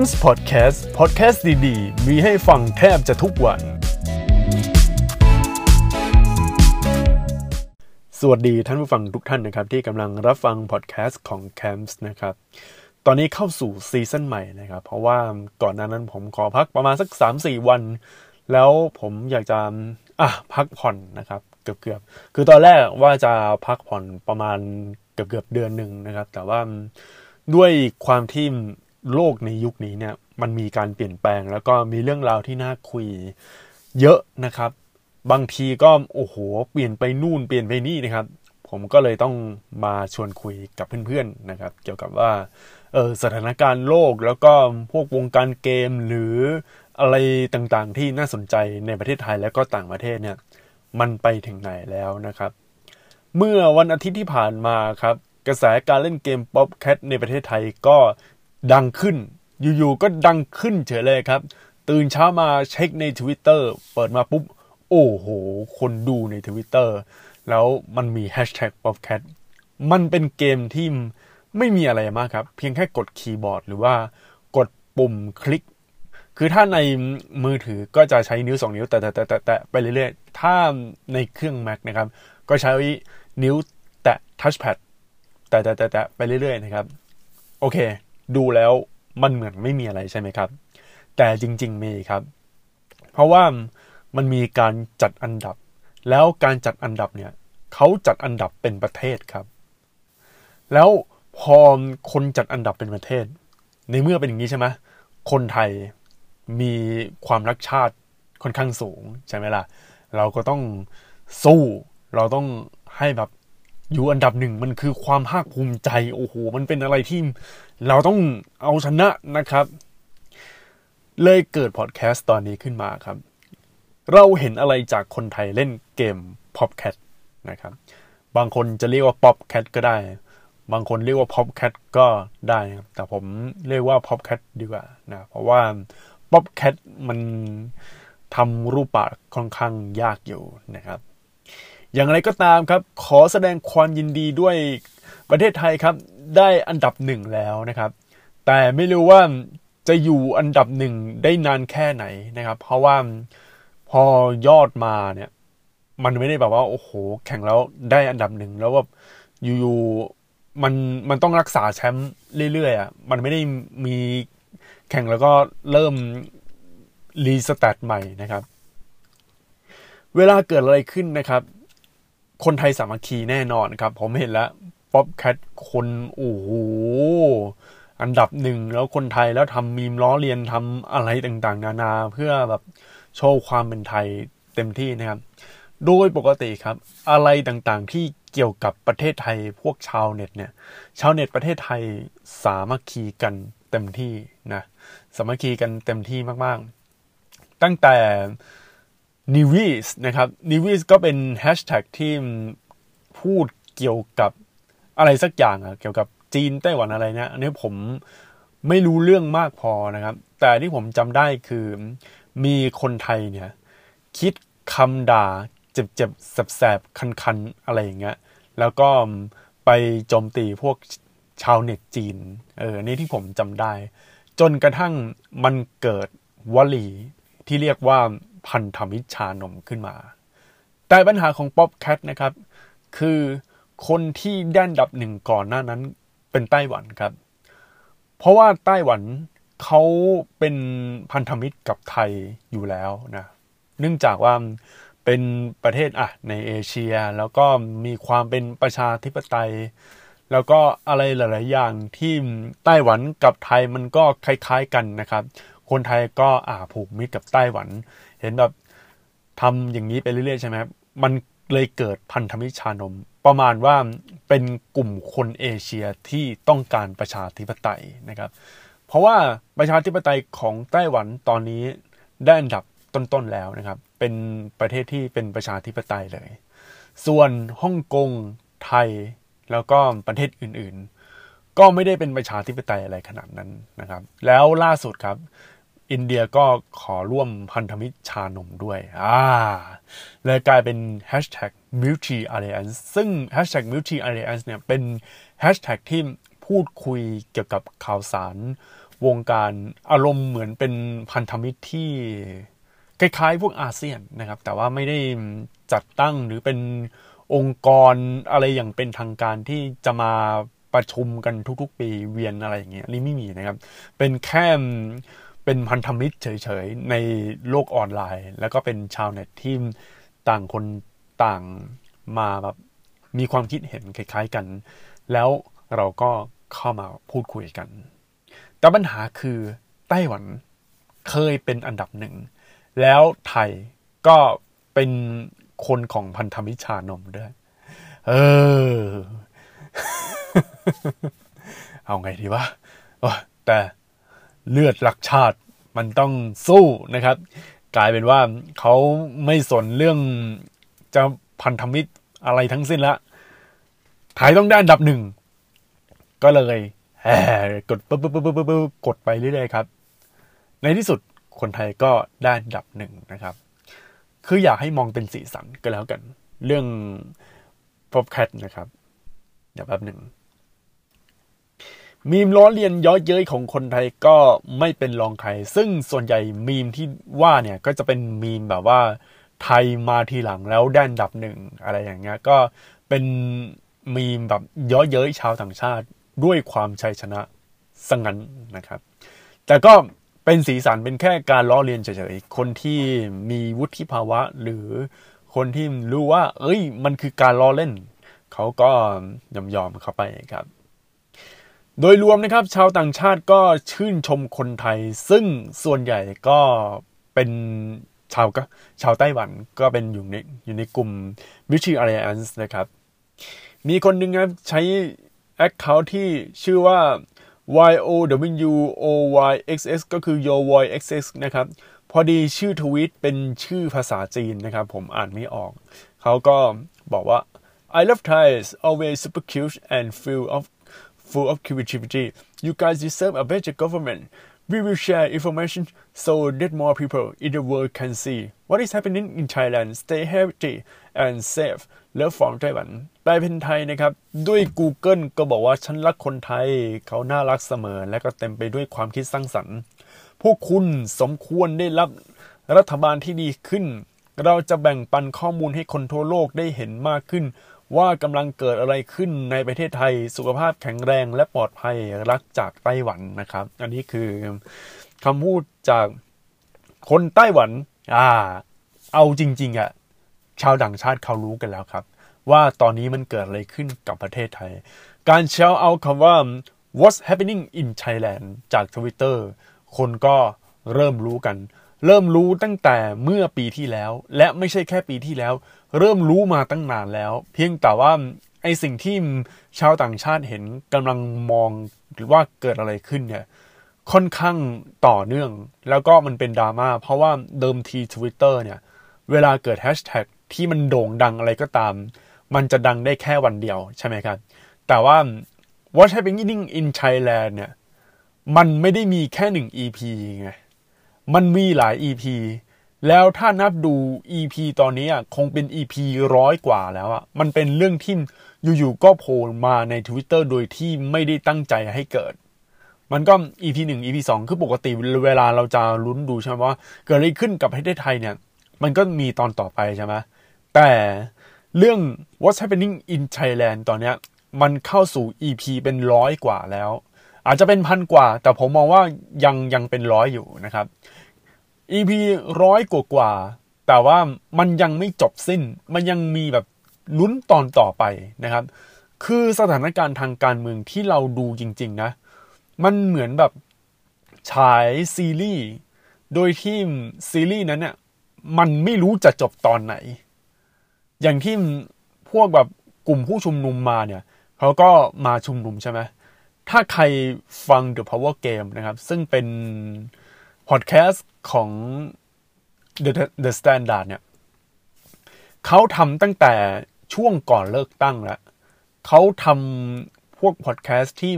m s Podcast Podcast ดีๆ มีให้ฟังแทบจะทุกวัน สวัสดีท่านผู้ฟังทุกท่านนะครับที่กำลังรับฟังพอดแคสต์ของ c a m p s นะครับ ตอนนี้เข้าสู่ซีซั่นใหม่นะครับ เพราะว่าก่อนหน้านั้นผมขอพักประมาณสัก 3-4 วัน แล้วผมอยากจะอะพักผ่อนนะครับ เกือบๆคือตอนแรกว่าจะพักผ่อนประมาณเกือบๆเดือนหนึ่งนะครับ แต่ว่าด้วยความที่ โลกในยุคนี้เนี่ยมันมีการเปลี่ยนแปลง แล้วก็มีเรื่องราวที่น่าคุยเยอะนะครับ บางทีก็โอ้โห เปลี่ยนไปนู่นเปลี่ยนไปนี่นะครับ ผมก็เลยต้องมาชวนคุยกับเพื่อนๆนะครับ เกี่ยวกับว่าเออสถานการณ์โลกแล้วก็พวกวงการเกมหรืออะไรต่างๆ ที่น่าสนใจในประเทศไทยแล้วก็ต่างประเทศเนี่ยมันไปถึงไหนแล้วนะครับ เมื่อวันอาทิตย์ที่ผ่านมาครับ กระแสการเล่นเกม Pop Cat ในประเทศไทยก็ ดังขึ้น อยู่ๆก็ดังขึ้นเฉยเลยครับ ตื่นเช้ามาเช็คใน Twitter เปิดมาปุ๊บ โอ้โห คนดูใน Twitter แล้วมันมี Hashtag Popcat มันเป็นเกมที่ไม่มีอะไรมากครับ เพียงแค่กดคีย์บอร์ดหรือว่ากดปุ่มคลิก คือถ้าในมือถือก็จะใช้นิ้วสองนิ้ว แต่แต่แต่แต่ไปเรื่อยๆ ถ้าในเครื่อง Mac นะครับ ก็ใช้นิ้วแตะ Touchpad แต่แต่แต่แต่ไปเรื่อยๆ นะครับ โอเค ดูแล้วมันเหมือนไม่มีอะไรใช่ไหมครับ แต่จริง ๆ มีครับ เพราะว่ามันมีการจัดอันดับ แล้วการจัดอันดับเนี่ยเขาจัดอันดับเป็นประเทศครับ แล้วพอคนจัดอันดับเป็นประเทศ ในเมื่อเป็นอย่างนี้ใช่ไหมคนไทยมีความรักชาติค่อนข้างสูงใช่ไหมล่ะ เราก็ต้องสู้ เราต้องให้แบบอยู่อันดับหนึ่งมันคือความภาคภูมิใจ โอ้โห มันเป็นอะไรที่ เราต้องเอาชนะนะครับ เลยเกิดพอดแคสต์ตอนนี้ขึ้นมาครับ เราเห็นอะไรจากคนไทยเล่นเกม Popcat นะครับ บางคนจะเรียกว่า Popcat ก็ได้ บางคนเรียกว่า Popcat ก็ได้ครับแต่ผมเรียกว่า Popcat ดีกว่านะเพราะว่า Popcat มันทำรูปปากค่อนข้างยากอยู่นะครับ อย่างไรก็ตามครับ ขอแสดงความยินดีด้วย ประเทศไทยครับได้อันดับหนึ่งแล้วนะครับ แต่ไม่รู้ว่าจะอยู่อันดับหนึ่งได้นานแค่ไหนนะครับ เพราะว่าพอยอดมาเนี่ย มันไม่ได้แบบว่า โอ้โห แข่งแล้วได้อันดับหนึ่งแล้วว่าอยู่ๆมันมันต้องรักษาแชมป์เรื่อยๆอะมันไม่ได้มีแข่งแล้วก็เริ่ม restart ใหม่นะครับ เวลาเกิดอะไรขึ้นนะครับ คนไทยสามัคคีแน่นอนครับ ผมเห็นแล้ว Popcat คนโอ้โหอันดับหนึ่งแล้วคนไทยแล้วทำมีมล้อเลียนทำอะไรต่างๆ นานาเพื่อแบบโชว์ความเป็นไทยเต็มที่นะครับ โดยปกติครับ อะไรต่างๆที่เกี่ยวกับประเทศไทยพวกชาวเน็ตเนี่ย ชาวเน็ตประเทศไทยสามัคคีกันเต็มที่นะสามัคคีกันเต็มที่มากๆ ตั้งแต่ nnevvy นะครับ nnevvy ก็เป็นแฮชแท็กที่พูดเกี่ยวกับ อะไรสักอย่างอะเกี่ยวกับจีนไต้หวันอะไรเนี่ยอันนี้ผมไม่รู้เรื่องมากพอนะครับ แต่ที่ผมจำได้คือมีคนไทยเนี่ย คิดคำด่าเจ็บๆแสบๆคันๆ อะไรอย่างเงี้ยแล้วก็ไปโจมตีพวกชาวเน็ตจีน เออ นี่ที่ผมจำได้ จนกระทั่งมันเกิดวลีที่เรียกว่าพันธมิตรชานมขึ้นมา แต่ปัญหาของป๊อปแคทนะครับ คือ คนที่แด่นดับหนึ่งก่อนหน้านั้นเป็นไต้หวันครับ เพราะว่าไต้หวันเขาเป็นพันธมิตรกับไทยอยู่แล้วนะเนื่องจากว่าเป็นประเทศอะในเอเชีย แล้วก็มีความเป็นประชาธิปไตย แล้วก็อะไรหลาย ๆ อย่างที่ไต้หวันกับไทยมันก็คล้าย ๆ กันนะครับ คนไทยก็อ่าผูกมิตรกับไต้หวัน เห็นแบบทำอย่างนี้ไปเรื่อย ๆ ใช่ไหมมัน เลยเกิดพันธมิตรชานม ประมาณว่าเป็นกลุ่มคนเอเชียที่ต้องการประชาธิปไตยนะครับ เพราะว่าประชาธิปไตยของไต้หวันตอนนี้ได้อันดับต้นๆแล้วนะครับ เป็นประเทศที่เป็นประชาธิปไตยเลย ส่วนฮ่องกงไทยแล้วก็ประเทศอื่นๆ ก็ไม่ได้เป็นประชาธิปไตยอะไรขนาดนั้นนะครับ แล้วล่าสุดครับ อินเดียก็ขอร่วมพันธมิตรชานมด้วย อ่า เลยกลายเป็น hashtag multi alliance ซึ่ง hashtag multi alliance เนี่ยเป็น hashtag ที่พูดคุยเกี่ยวกับข่าวสาร วงการอารมณ์เหมือนเป็นพันธมิตรที่คล้ายๆพวกอาเซียนนะครับ แต่ว่าไม่ได้จัดตั้งหรือเป็นองค์กรอะไรอย่างเป็นทางการที่จะมาประชุมกันทุกๆ ปีเวียนอะไรอย่างเงี้ยนี่ไม่มีนะครับ เป็นแค่ เป็นพันธมิตรเฉยๆ ในโลกออนไลน์ แล้วก็เป็นชาวเน็ตที่ต่างคนต่างมาแบบมีความคิดเห็นคล้ายๆกัน แล้วเราก็เข้ามาพูดคุยกัน แต่ปัญหาคือไต้หวันเคยเป็นอันดับหนึ่ง แล้วไทยก็เป็นคนของพันธมิตรชานมด้วย เออ เอาไงดีวะแต่ เลือดหลักชาติมันต้องสู้นะครับ กลายเป็นว่าเขาไม่สนเรื่องจะพันธมิตรอะไรทั้งสิ้นละไทยต้องได้อันดับหนึ่ง ก็เลยแหกดปุ๊บปุ๊บปุ๊บปุ๊บปุ๊บกดไปเรื่อยๆครับ ในที่สุดคนไทยก็ได้อันดับหนึ่งนะครับ คืออยากให้มองเป็นสีสันก็แล้วกัน เรื่องพบแคทนะครับ เดี๋ยวแป๊บหนึ่ง มีมล้อเลียนย้อยเย้ยของคนไทยก็ไม่เป็นรองใคร ซึ่งส่วนใหญ่มีมที่ว่าเนี่ยก็จะเป็นมีมแบบว่าไทยมาทีหลังแล้วแดนดับหนึ่งอะไรอย่างเงี้ย ก็เป็นมีมแบบย้อยเย้ยชาวต่างชาติด้วยความชัยชนะสังันนะครับ แต่ก็เป็นสีสันเป็นแค่การล้อเลียนเฉยๆ คนที่มีวุฒิภาวะหรือคนที่รู้ว่า เอ้ย มันคือการล้อเล่น เขาก็ยอมยอมเข้าไปครับ โดยรวมนะครับชาวต่างชาติก็ชื่นชมคนไทย ซึ่งส่วนใหญ่ก็เป็นชาวก็ชาวไต้หวันก็เป็นอยู่ในอยู่ในกลุ่ม v i c h i Alliance นะครับ มีคนหนึ่งครับใช้ Account ที่ชื่อว่า y o w o y x x ก็คือ yo y x x นะครับ พอดีชื่อทวีตเป็นชื่อภาษาจีนนะครับ ผมอ่านไม่ออก เขาก็บอกว่า I love Thais always super cute and full of full of creativity. You guys deserve a better government. We will share information so that more people in the world can see what is happening in Thailand. Stay healthy and safe. Love from Taiwan แปลเป็นไทยนะครับ ด้วย Google ก็บอกว่าฉันรักคนไทย เขาน่ารักเสมอ และก็เต็มไปด้วยความคิดสร้างสรรค์ พวกคุณสมควรได้รับรัฐบาลที่ดีขึ้น เราจะแบ่งปันข้อมูลให้คนทั่วโลกได้เห็นมากขึ้น ว่ากำลังเกิดอะไรขึ้นในประเทศไทยสุขภาพแข็งแรงและปลอดภัยรักจากไต้หวันนะครับ อันนี้คือคำพูดจากคนไต้หวัน อ่า เอาจริง ๆอะ่ะชาวต่างชาติเขารู้กันแล้วครับ ว่าตอนนี้มันเกิดอะไรขึ้นกับประเทศไทย การเชลเอาคำว่า what's happening in Thailand จาก Twitter คนก็เริ่มรู้กัน เริ่มรู้ตั้งแต่เมื่อปีที่แล้ว และไม่ใช่แค่ปีที่แล้ว เริ่มรู้มาตั้งนานแล้ว เพียงแต่ว่าไอสิ่งที่ชาวต่างชาติเห็นกำลังมองหรือว่าเกิดอะไรขึ้นเนี่ยค่อนข้างต่อเนื่อง แล้วก็มันเป็นดราม่าเพราะว่าเดิมที Twitter เนี่ย เวลาเกิดแฮชแท็กที่มันโด่งดังอะไรก็ตาม มันจะดังได้แค่วันเดียวใช่ไหมครับ แต่ว่า What's Happening in Thailand เนี่ย มันไม่ได้มีแค่หนึ่ง EP ไง มันมีหลาย EP แล้วถ้านับดู EP ตอนนี้อะคงเป็น EP ร้อยกว่าแล้วอะมันเป็นเรื่องที่อยู่ๆก็โผล่มาใน Twitter โดยที่ไม่ได้ตั้งใจให้เกิด มันก็ EP 1 EP 2คือปกติเวลาเราจะลุ้นดูใช่ไหมว่า เกิดอะไรขึ้นกับประเทศไทยเนี่ย มันก็มีตอนต่อไปใช่ไหมแต่เรื่อง What's happening in Thailand ตอนเนี้ยมันเข้าสู่ EP เป็นร้อยกว่าแล้ว อาจจะเป็นพันกว่า แต่ผมมองว่ายังยังเป็นร้อยอยู่นะครับ EP ร้อยกว่ากว่า แต่ว่ามันยังไม่จบสิ้น มันยังมีแบบลุ้นตอนต่อไปนะครับ คือสถานการณ์ทางการเมืองที่เราดูจริง ๆ นะ มันเหมือนแบบฉายซีรีส์โดยที่ซีรีส์นั้นเนี่ยมันไม่รู้จะจบตอนไหน อย่างที่พวกแบบกลุ่มผู้ชุมนุมมาเนี่ยเขาก็มาชุมนุมใช่ไหม ถ้าใครฟัง The Power Game นะครับ ซึ่งเป็นพอดแคสต์ของ The, The Standard เนี่ยเขาทำตั้งแต่ช่วงก่อนเลือกตั้งแล้วเขาทำพวกพอดแคสต์ที่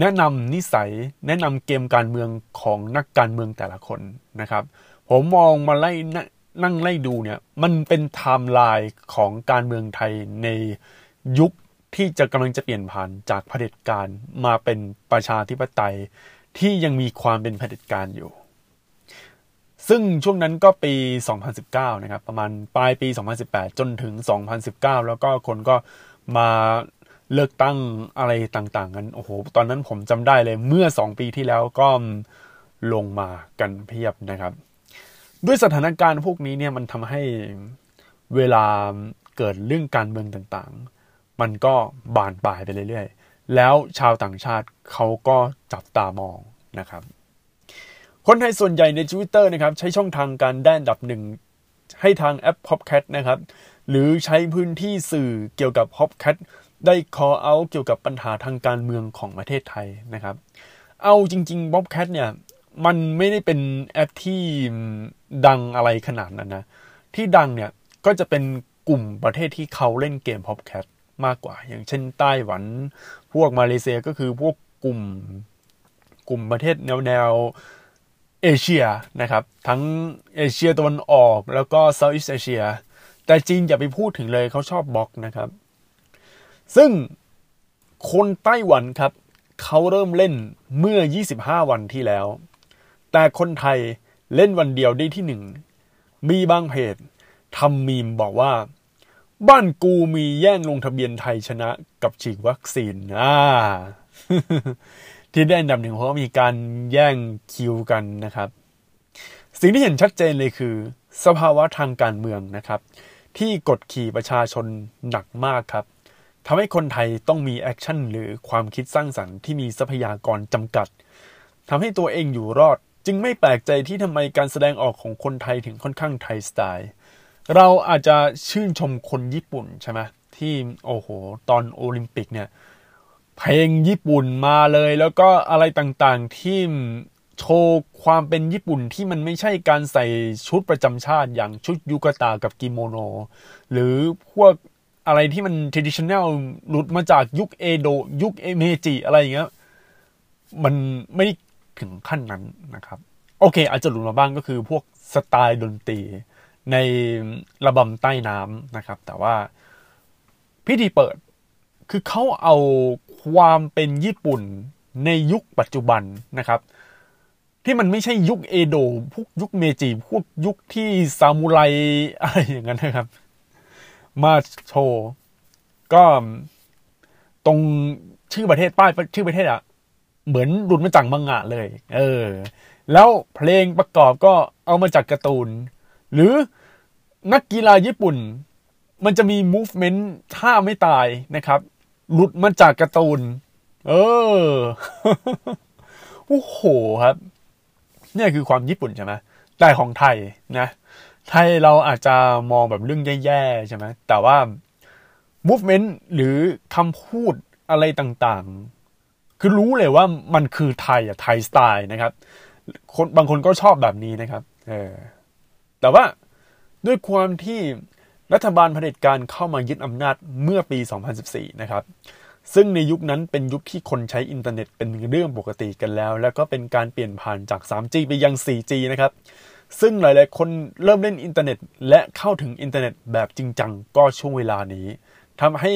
แนะนำนิสัยแนะนำเกมการเมืองของนักการเมืองแต่ละคนนะครับ ผมมองมาไล่นั่งไล่ดูเนี่ย มันเป็นไทม์ไลน์ของการเมืองไทยในยุค ที่จะกำลังจะเปลี่ยนผ่านจากเผด็จการมาเป็นประชาธิปไตยที่ยังมีความเป็นเผด็จการอยู่ ซึ่งช่วงนั้นก็ปี 2019 นะครับ ประมาณปลายปี 2018 จนถึง 2019 แล้วก็คนก็มาเลือกตั้งอะไรต่างๆกันโอ้โห ตอนนั้นผมจำได้เลยเมื่อ 2 ปีที่แล้วก็ลงมากันเพียบนะครับ ด้วยสถานการณ์พวกนี้เนี่ยมันทำให้เวลาเกิดเรื่องการเมืองต่างๆ มันก็บานปลายไปเรื่อยๆ แล้วชาวต่างชาติเขาก็จับตามองนะครับ คนไทยส่วนใหญ่ใน Twitter นะครับใช้ช่องทางการได้นดับหนึ่งให้ทางแอป Popcat นะครับ หรือใช้พื้นที่สื่อเกี่ยวกับ Popcat ได้ call out เกี่ยวกับปัญหาทางการเมืองของประเทศไทยนะครับ เอาจริง ๆ Popcat เนี่ยมันไม่ได้เป็นแอปที่ดังอะไรขนาดนั้นนะ ที่ดังเนี่ยก็จะเป็นกลุ่มประเทศที่เขาเล่นเกม Popcat มากกว่า อย่างเช่นไต้หวัน พวกมาเลเซียก็คือพวกกลุ่มกลุ่มประเทศแนวแนวเอเชียนะครับ ทั้งเอเชียตะวันออกแล้วก็เซาท์อีสเอเชียแต่จีนอย่าไปพูดถึงเลยเขาชอบบล็อกนะครับ ซึ่งคนไต้หวันครับเขาเริ่มเล่นเมื่อ 25 วันที่แล้ว แต่คนไทยเล่นวันเดียวได้ที่หนึ่งมีบางเพจทำมีมบอกว่า บ้านกูมีแย่งลงทะเบียนไทยชนะกับฉีดวัคซีนอ่าที่ได้อันดับหนึ่งเพราะมีการแย่งคิวกันนะครับ สิ่งที่เห็นชัดเจนเลยคือ สภาวะทางการเมืองนะครับ ที่กดขี่ประชาชนหนักมากครับทำให้คนไทยต้องมี action หรือความคิดสร้างสรรค์ที่มีทรัพยากรจำกัดทำให้ตัวเองอยู่รอด จึงไม่แปลกใจที่ทำไมการแสดงออกของคนไทยถึงค่อนข้างไทยสไตล์ เราอาจจะชื่นชมคนญี่ปุ่นใช่ไหมที่โอ้โห ตอนโอลิมปิกเนี่ย เพลงญี่ปุ่นมาเลย แล้วก็อะไรต่างๆที่โชว์ความเป็นญี่ปุ่นที่มันไม่ใช่การใส่ชุดประจำชาติอย่างชุดยูกาตากับกิโมโน หรือพวกอะไรที่มัน traditional หลุดมาจากยุคเอโดยุคเอเมจิอะไรอย่างเงี้ยมันไม่ถึงขั้นนั้นนะครับ โอเค อาจจะหลุดมาบ้างก็คือพวกสไตล์ดนตรี ในระบำใต้น้ำนะครับ แต่ว่าพิธีเปิดคือเขาเอาความเป็นญี่ปุ่นในยุคปัจจุบันนะครับ ที่มันไม่ใช่ยุคเอโดะพวกยุคเมจิพวกยุคที่ซามูไรอะไรอย่างนั้นนะครับ มาโชว์ก็ตรงชื่อประเทศป้ายชื่อประเทศอะเหมือนหลุดมาจากมังงะเลย เออ แล้วเพลงประกอบก็เอามาจากการ์ตูน หรือนักกีฬาญี่ปุ่น มันจะมี movement ท่าไม่ตายนะครับ หลุดมาจากการ์ตูน เออ โอ้โหครับ เนี่ยคือความญี่ปุ่นใช่ไหมแต่ของไทยนะ ไทยเราอาจจะมองแบบเรื่องแย่ๆใช่ไหมแต่ว่า movement หรือคำพูดอะไรต่างๆ คือรู้เลยว่ามันคือไทยอะไทยสไตล์นะครับ คนบางคนก็ชอบแบบนี้นะครับ เออ แต่ว่าด้วยความที่รัฐบาลเผด็จการเข้ามายึดอำนาจเมื่อปี 2014 นะครับ ซึ่งในยุคนั้นเป็นยุคที่คนใช้อินเทอร์เน็ตเป็นเรื่องปกติกันแล้ว แล้วก็เป็นการเปลี่ยนผ่านจาก 3G ไปยัง 4G นะครับ ซึ่งหลาย ๆ คนเริ่มเล่นอินเทอร์เน็ต และเข้าถึงอินเทอร์เน็ตแบบจริงจังก็ช่วงเวลานี้ทำให้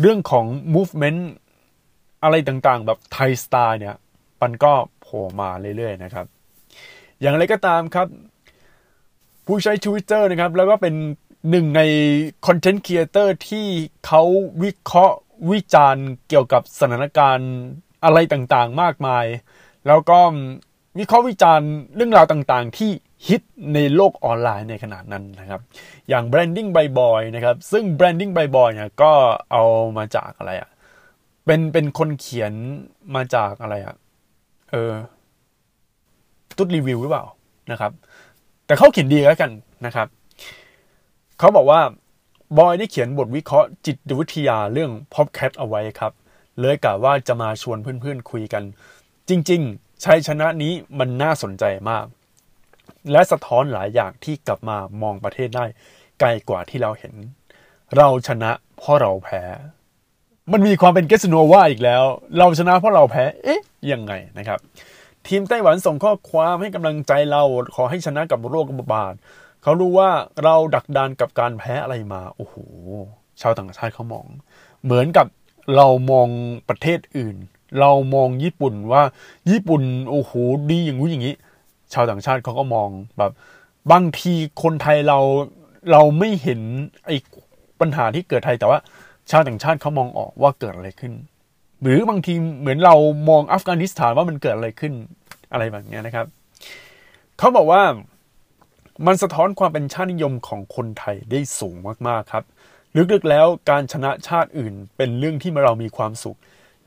เรื่องของ movement อะไรต่าง ๆ แบบไทยสไตล์เนี่ยมันก็โผล่มาเรื่อย ๆ นะครับ อย่างไรก็ตามครับ ผู้ใช้ Twitter นะครับ แล้วก็เป็นหนึ่งใน content creator ที่เขาวิเคราะห์วิจารณ์เกี่ยวกับสถานการณ์อะไรต่างๆ มากมาย แล้วก็วิเคราะห์วิจารณ์เรื่องราวต่างๆ ที่ฮิตในโลกออนไลน์ในขณะนั้นนะครับ อย่าง branding by boy นะครับ ซึ่ง branding by boy เนี่ยก็เอามาจากอะไรอะ่ะ เป็นเป็นคนเขียนมาจากอะไรอะ่ะ เออ ตุ๊ดรีวิวหรือเปล่านะครับ แต่เขาเขียนดีแล้วกันนะครับเขาบอกว่าบอยได้เขียนบทวิเคราะห์จิตวิทยาเรื่อง Popcat เอาไว้ครับ เลยกะว่าจะมาชวนเพื่อนๆคุยกัน จริงๆ ชัยชนะนี้มันน่าสนใจมาก และสะท้อนหลายอย่างที่กลับมามองประเทศได้ ไกลกว่าที่เราเห็น เราชนะเพราะเราแพ้ มันมีความเป็นเกสโนวาอีกแล้ว เราชนะเพราะเราแพ้ เอ๊ะ ยังไงนะครับ ทีมไต้หวันส่งข้อความให้กำลังใจเราขอให้ชนะกับโรคระบาดเขารู้ว่าเราดักดานกับการแพ้อะไรมา โอ้โห ชาวต่างชาติเขามอง เหมือนกับเรามองประเทศอื่น เรามองญี่ปุ่นว่าญี่ปุ่นโอ้โหดีอย่างงู้อย่างนี้ ชาวต่างชาติเขาก็มองแบบบางทีคนไทยเราเราไม่เห็นไอ้ปัญหาที่เกิดไทยแต่ว่า ชาวต่างชาติเขามองออกว่าเกิดอะไรขึ้น หรือบางทีเหมือนเรามองอัฟกานิสถานว่ามันเกิดอะไรขึ้นอะไรแบบนี้นะครับ เขาบอกว่ามันสะท้อนความเป็นชาตินิยมของคนไทยได้สูงมากๆครับ ลึกๆแล้วการชนะชาติอื่นเป็นเรื่องที่เรามีความสุข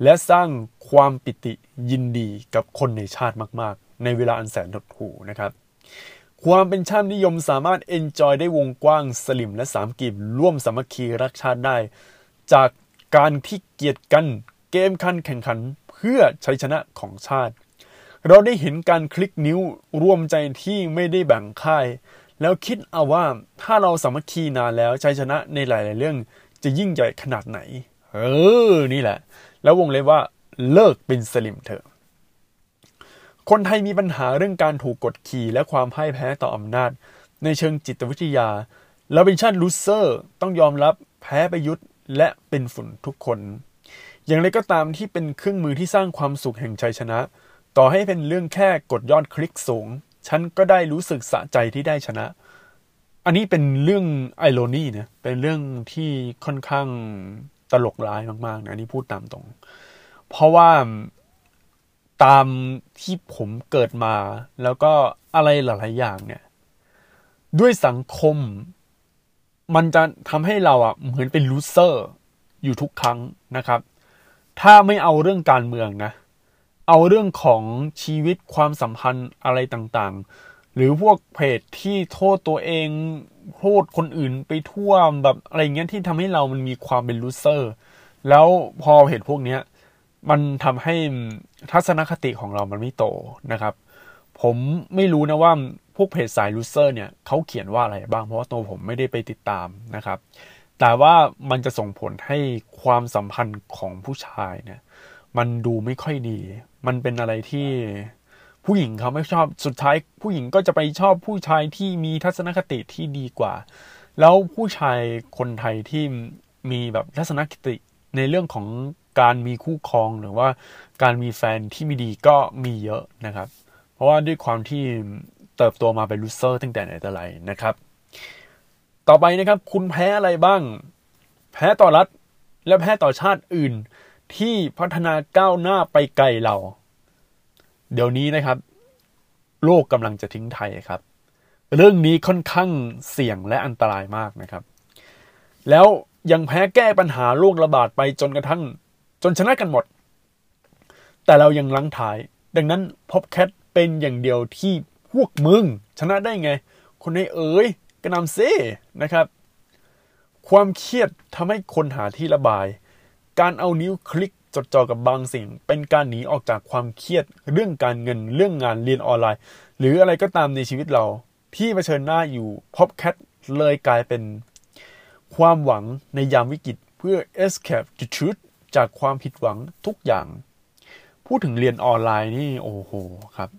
และสร้างความปิติยินดีกับคนในชาติมากๆ ในเวลาอันแสนหดหู่นะครับความเป็นชาตินิยมสามารถเอนจอยได้วงกว้างสลิมและสามกีบร่วมสามัคคีรักชาติได้ จากการที่เกียรติกัน เกมคันแข่งขันเพื่อชัยชนะของชาติ เราได้เห็นการคลิกนิ้วรวมใจที่ไม่ได้แบ่งค่าย แล้วคิดเอาว่าถ้าเราสามัคคีนานแล้วชัยชนะในหลาย ๆ เรื่องจะยิ่งใหญ่ขนาดไหน เออ นี่แหละ แล้ววงเล็บว่าเลิกเป็นสลิ่มเถอะ คนไทยมีปัญหาเรื่องการถูกกดขี่และความพ่ายแพ้ต่ออำนาจ ในเชิงจิตวิทยา เราเป็นชาติ loser ต้องยอมรับแพ้ประยุทธ์และเป็นฝุ่นทุกคน อย่างไรก็ตามที่เป็นเครื่องมือที่สร้างความสุขแห่งชัยชนะ ต่อให้เป็นเรื่องแค่กดยอดคลิกสูง ฉันก็ได้รู้สึกสะใจที่ได้ชนะ อันนี้เป็นเรื่องไอโรนีนะเป็นเรื่องที่ค่อนข้างตลกร้ายมากๆนะอันนี้พูดตามตรง เพราะว่าตามที่ผมเกิดมา แล้วก็อะไรหลาย ๆ อย่างเนี่ย ด้วยสังคม มันจะทำให้เราอะเหมือนเป็น loser อยู่ทุกครั้งนะครับ ถ้าไม่เอาเรื่องการเมืองนะ เอาเรื่องของชีวิตความสัมพันธ์อะไรต่างๆ หรือพวกเพจที่โทษตัวเองโทษคนอื่นไปทั่วแบบอะไรเงี้ยที่ทำให้เรามันมีความเป็น loser แล้วพอเหตุพวกเนี้ยมันทำให้ทัศนคติของเรามันไม่โตนะครับ ผมไม่รู้นะว่าพวกเพจสายลูเซอร์เนี่ยเขาเขียนว่าอะไรบ้างเพราะว่าตัวผมไม่ได้ไปติดตามนะครับ แต่ว่ามันจะส่งผลให้ความสัมพันธ์ของผู้ชายเนี่ย มันดูไม่ค่อยดี มันเป็นอะไรที่ผู้หญิงเขาไม่ชอบสุดท้าย ผู้หญิงก็จะไปชอบผู้ชายที่มีทัศนคติที่ดีกว่า แล้วผู้ชายคนไทยที่มีแบบทัศนคติในเรื่องของการมีคู่ครองหรือว่าการมีแฟนที่ไมีดีก็มีเยอะนะครับ เพราะว่าด้วยความที่เติบโตมาเป็นลูเซอร์ตั้งแต่ไหนแต่ไรนะครับ ต่อไปนะครับ คุณแพ้อะไรบ้าง แพ้ต่อรัฐ และแพ้ต่อชาติอื่น ที่พัฒนาก้าวหน้าไปไกลเรา เดี๋ยวนี้นะครับ โลกกำลังจะทิ้งไทยครับ เรื่องนี้ค่อนข้างเสี่ยงและอันตรายมากนะครับ แล้วยังแพ้แก้ปัญหาโรคระบาดไปจนกระทั่ง จนชนะกันหมด แต่เรายังลังถ่าย ดังนั้นพบแคทเป็นอย่างเดียวที่พวกมึง ชนะได้ไง คนในเอ๋ย กระนำเซ่นะครับ ความเครียดทำให้คนหาที่ระบาย การเอานิ้วคลิกจดจ่อกับบางสิ่ง เป็นการหนีออกจากความเครียด เรื่องการเงินเรื่องงานเรียนออนไลน์ หรืออะไรก็ตามในชีวิตเรา ที่เผชิญหน้าอยู่ Popcat เลยกลายเป็น ความหวังในยามวิกฤตเพื่อ escape the truth จากความผิดหวังทุกอย่าง พูดถึงเรียนออนไลน์นี่ โอ้โหครับ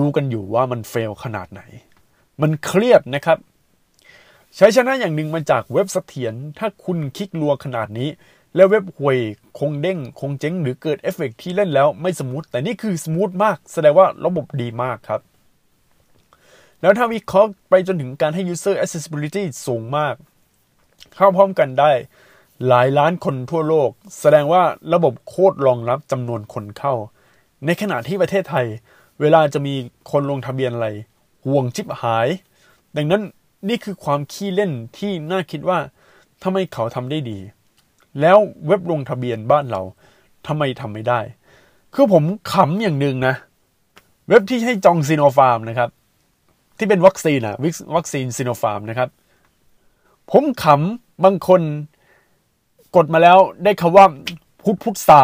รู้ๆกันอยู่ว่ามัน fail ขนาดไหน มันเครียดนะครับ ชัยชนะอย่างหนึ่งมาจากเว็บเสถียรถ้าคุณคลิกรัวขนาดนี้ แล้วเว็บห่วยคงเด้ง คงเจ๊งหรือเกิดเอฟเฟกที่เล่นแล้วไม่ smooth แต่นี่คือ smooth มาก แสดงว่าระบบดีมากครับ แล้วถ้าวิเคราะห์ไปจนถึงการให้ user accessibility สูงมาก เข้าพร้อมกันได้หลายล้านคนทั่วโลก แสดงว่าระบบโคตรรองรับจำนวนคนเข้า ในขณะที่ประเทศไทย เวลาจะมีคนลงทะเบียนอะไร ห่วงชิปหาย ดังนั้นนี่คือความขี้เล่นที่น่าคิดว่าทำไมเขาทำได้ดี แล้วเว็บลงทะเบียนบ้านเราทำไมทำไม่ได้ คือผมขำอย่างหนึ่งนะ เว็บที่ให้จองซีโนฟาร์มนะครับ ที่เป็นวัคซีนอะวัคซีนซีโนฟาร์มนะครับ ผมขำบางคนกดมาแล้วได้คำว่าพุทธพุทธซา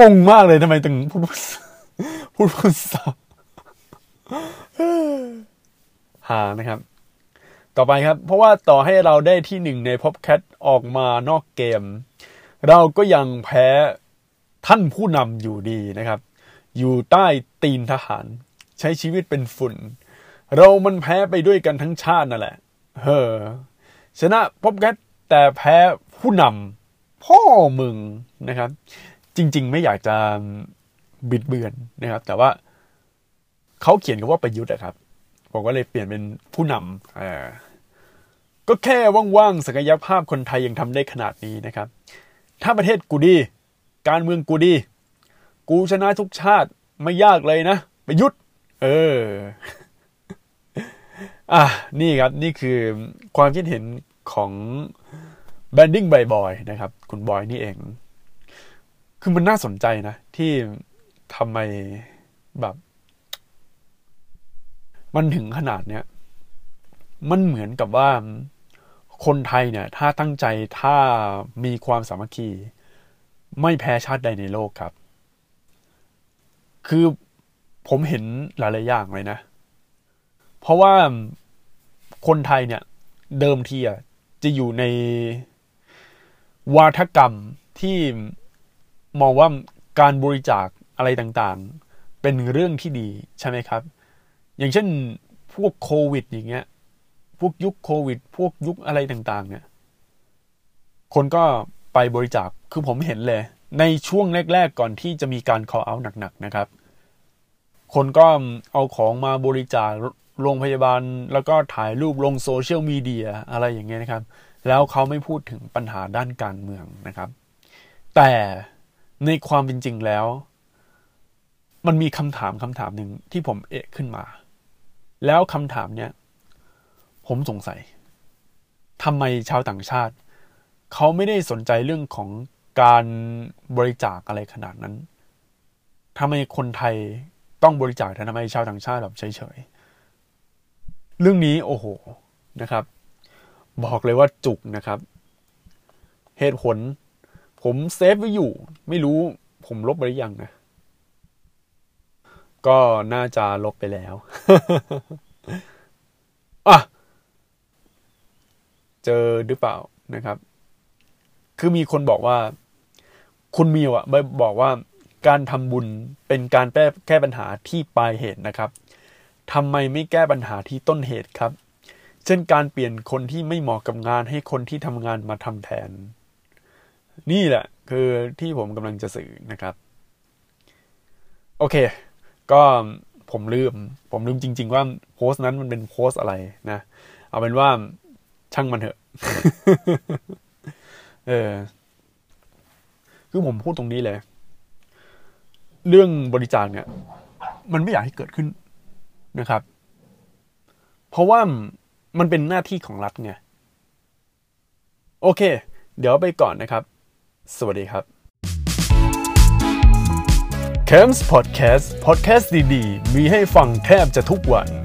งงมากเลยทำไมถึงพุทธพุทธ พุทธซาหานะครับ ต่อไปครับ เพราะว่าต่อให้เราได้ที่หนึ่งใน Popcatออกมานอกเกม เราก็ยังแพ้ท่านผู้นำอยู่ดีนะครับ อยู่ใต้ตีนทหาร ใช้ชีวิตเป็นฝุ่น เรามันแพ้ไปด้วยกันทั้งชาตินั่นแหละ เฮอชนะพบแคทแต่แพ้ผู้นำพ่อมึงนะครับ จริง ๆ ไม่อยากจะ บิดเบือนนะครับ แต่ว่าเขาเขียนกันว่าประยุทธ์อะครับ ผมก็เลยเปลี่ยนเป็นผู้นำเออก็แค่ว่างๆศักยภาพคนไทยยังทำได้ขนาดนี้นะครับ ถ้าประเทศกูดี การเมืองกูดี กูชนะทุกชาติไม่ยากเลยนะประยุทธ์ เอออะนี่ครับนี่คือความคิดเห็นของแบนดิ้งบอยนะครับ คุณบอยนี่เอง คือมันน่าสนใจนะ ที่ ทำไมแบบ มันถึงขนาดเนี้ยมันเหมือนกับว่าคนไทยเนี่ย ถ้าตั้งใจถ้ามีความสามัคคี ไม่แพ้ชาติใดในโลกครับ คือผมเห็นหลายๆอย่างเลยนะ เพราะว่าคนไทยเนี่ย เดิมทีอะจะอยู่ในวาทกรรมที่มองว่าการบริจาค อะไรต่างๆ เป็นเรื่องที่ดีใช่ไหมครับ อย่างเช่นพวกโควิด อย่างเงี้ย พวกยุคโควิด พวกยุคอะไรต่างๆ เนี่ย คนก็ไปบริจาค คือผมเห็นเลย ในช่วงแรก ๆ ก่อนที่จะมีการ call out หนัก ๆ นะครับ คนก็เอาของมาบริจาคโรงพยาบาล แล้วก็ถ่ายรูปลงโซเชียลมีเดียอะไรอย่างเงี้ยนะครับ แล้วเขาไม่พูดถึงปัญหาด้านการเมืองนะครับ แต่ในความเป็นจริงแล้ว มันมีคำถามคำถามหนึ่งที่ผมเอะขึ้นมา แล้วคำถามเนี้ยผมสงสัยทำไมชาวต่างชาติ เขาไม่ได้สนใจเรื่องของการบริจาคอะไรขนาดนั้นทำไมคนไทยต้องบริจาคทำไมชาวต่างชาติแบบเฉยๆ เรื่องนี้โอ้โหนะครับ บอกเลยว่าจุกนะครับ เหตุผล ผมเซฟไว้อยู่ ไม่รู้ผมลบไปหรือยังนะ ก็น่าจะลบไปแล้วอะเจอหรือเปล่านะครับ คือมีคนบอกว่า คุณมิวอะบอกว่าการทำบุญเป็นการแก้แก้ปัญหาที่ปลายเหตุนะครับทำไมไม่แก้ปัญหาที่ต้นเหตุครับ เช่นการเปลี่ยนคนที่ไม่เหมาะกับงานให้คนที่ทำงานมาทำแทน นี่แหละ คือที่ผมกำลังจะสื่อนะครับ โอเค ก็ผมลืม ผมลืมจริง ๆ ว่าโพสต์นั้นมันเป็นโพสต์อะไรนะ เอาเป็นว่าช่างมันเถอะ เออ คือผมพูดตรงนี้เลย เรื่องบริจาคเนี่ย มันไม่อยากให้เกิดขึ้นนะครับ เพราะว่ามันเป็นหน้าที่ของรัฐไง โอเค เดี๋ยวไปก่อนนะครับ สวัสดีครับ c a m s Podcast Podcast ดี ๆ มีให้ฟังแทบจะทุกวัน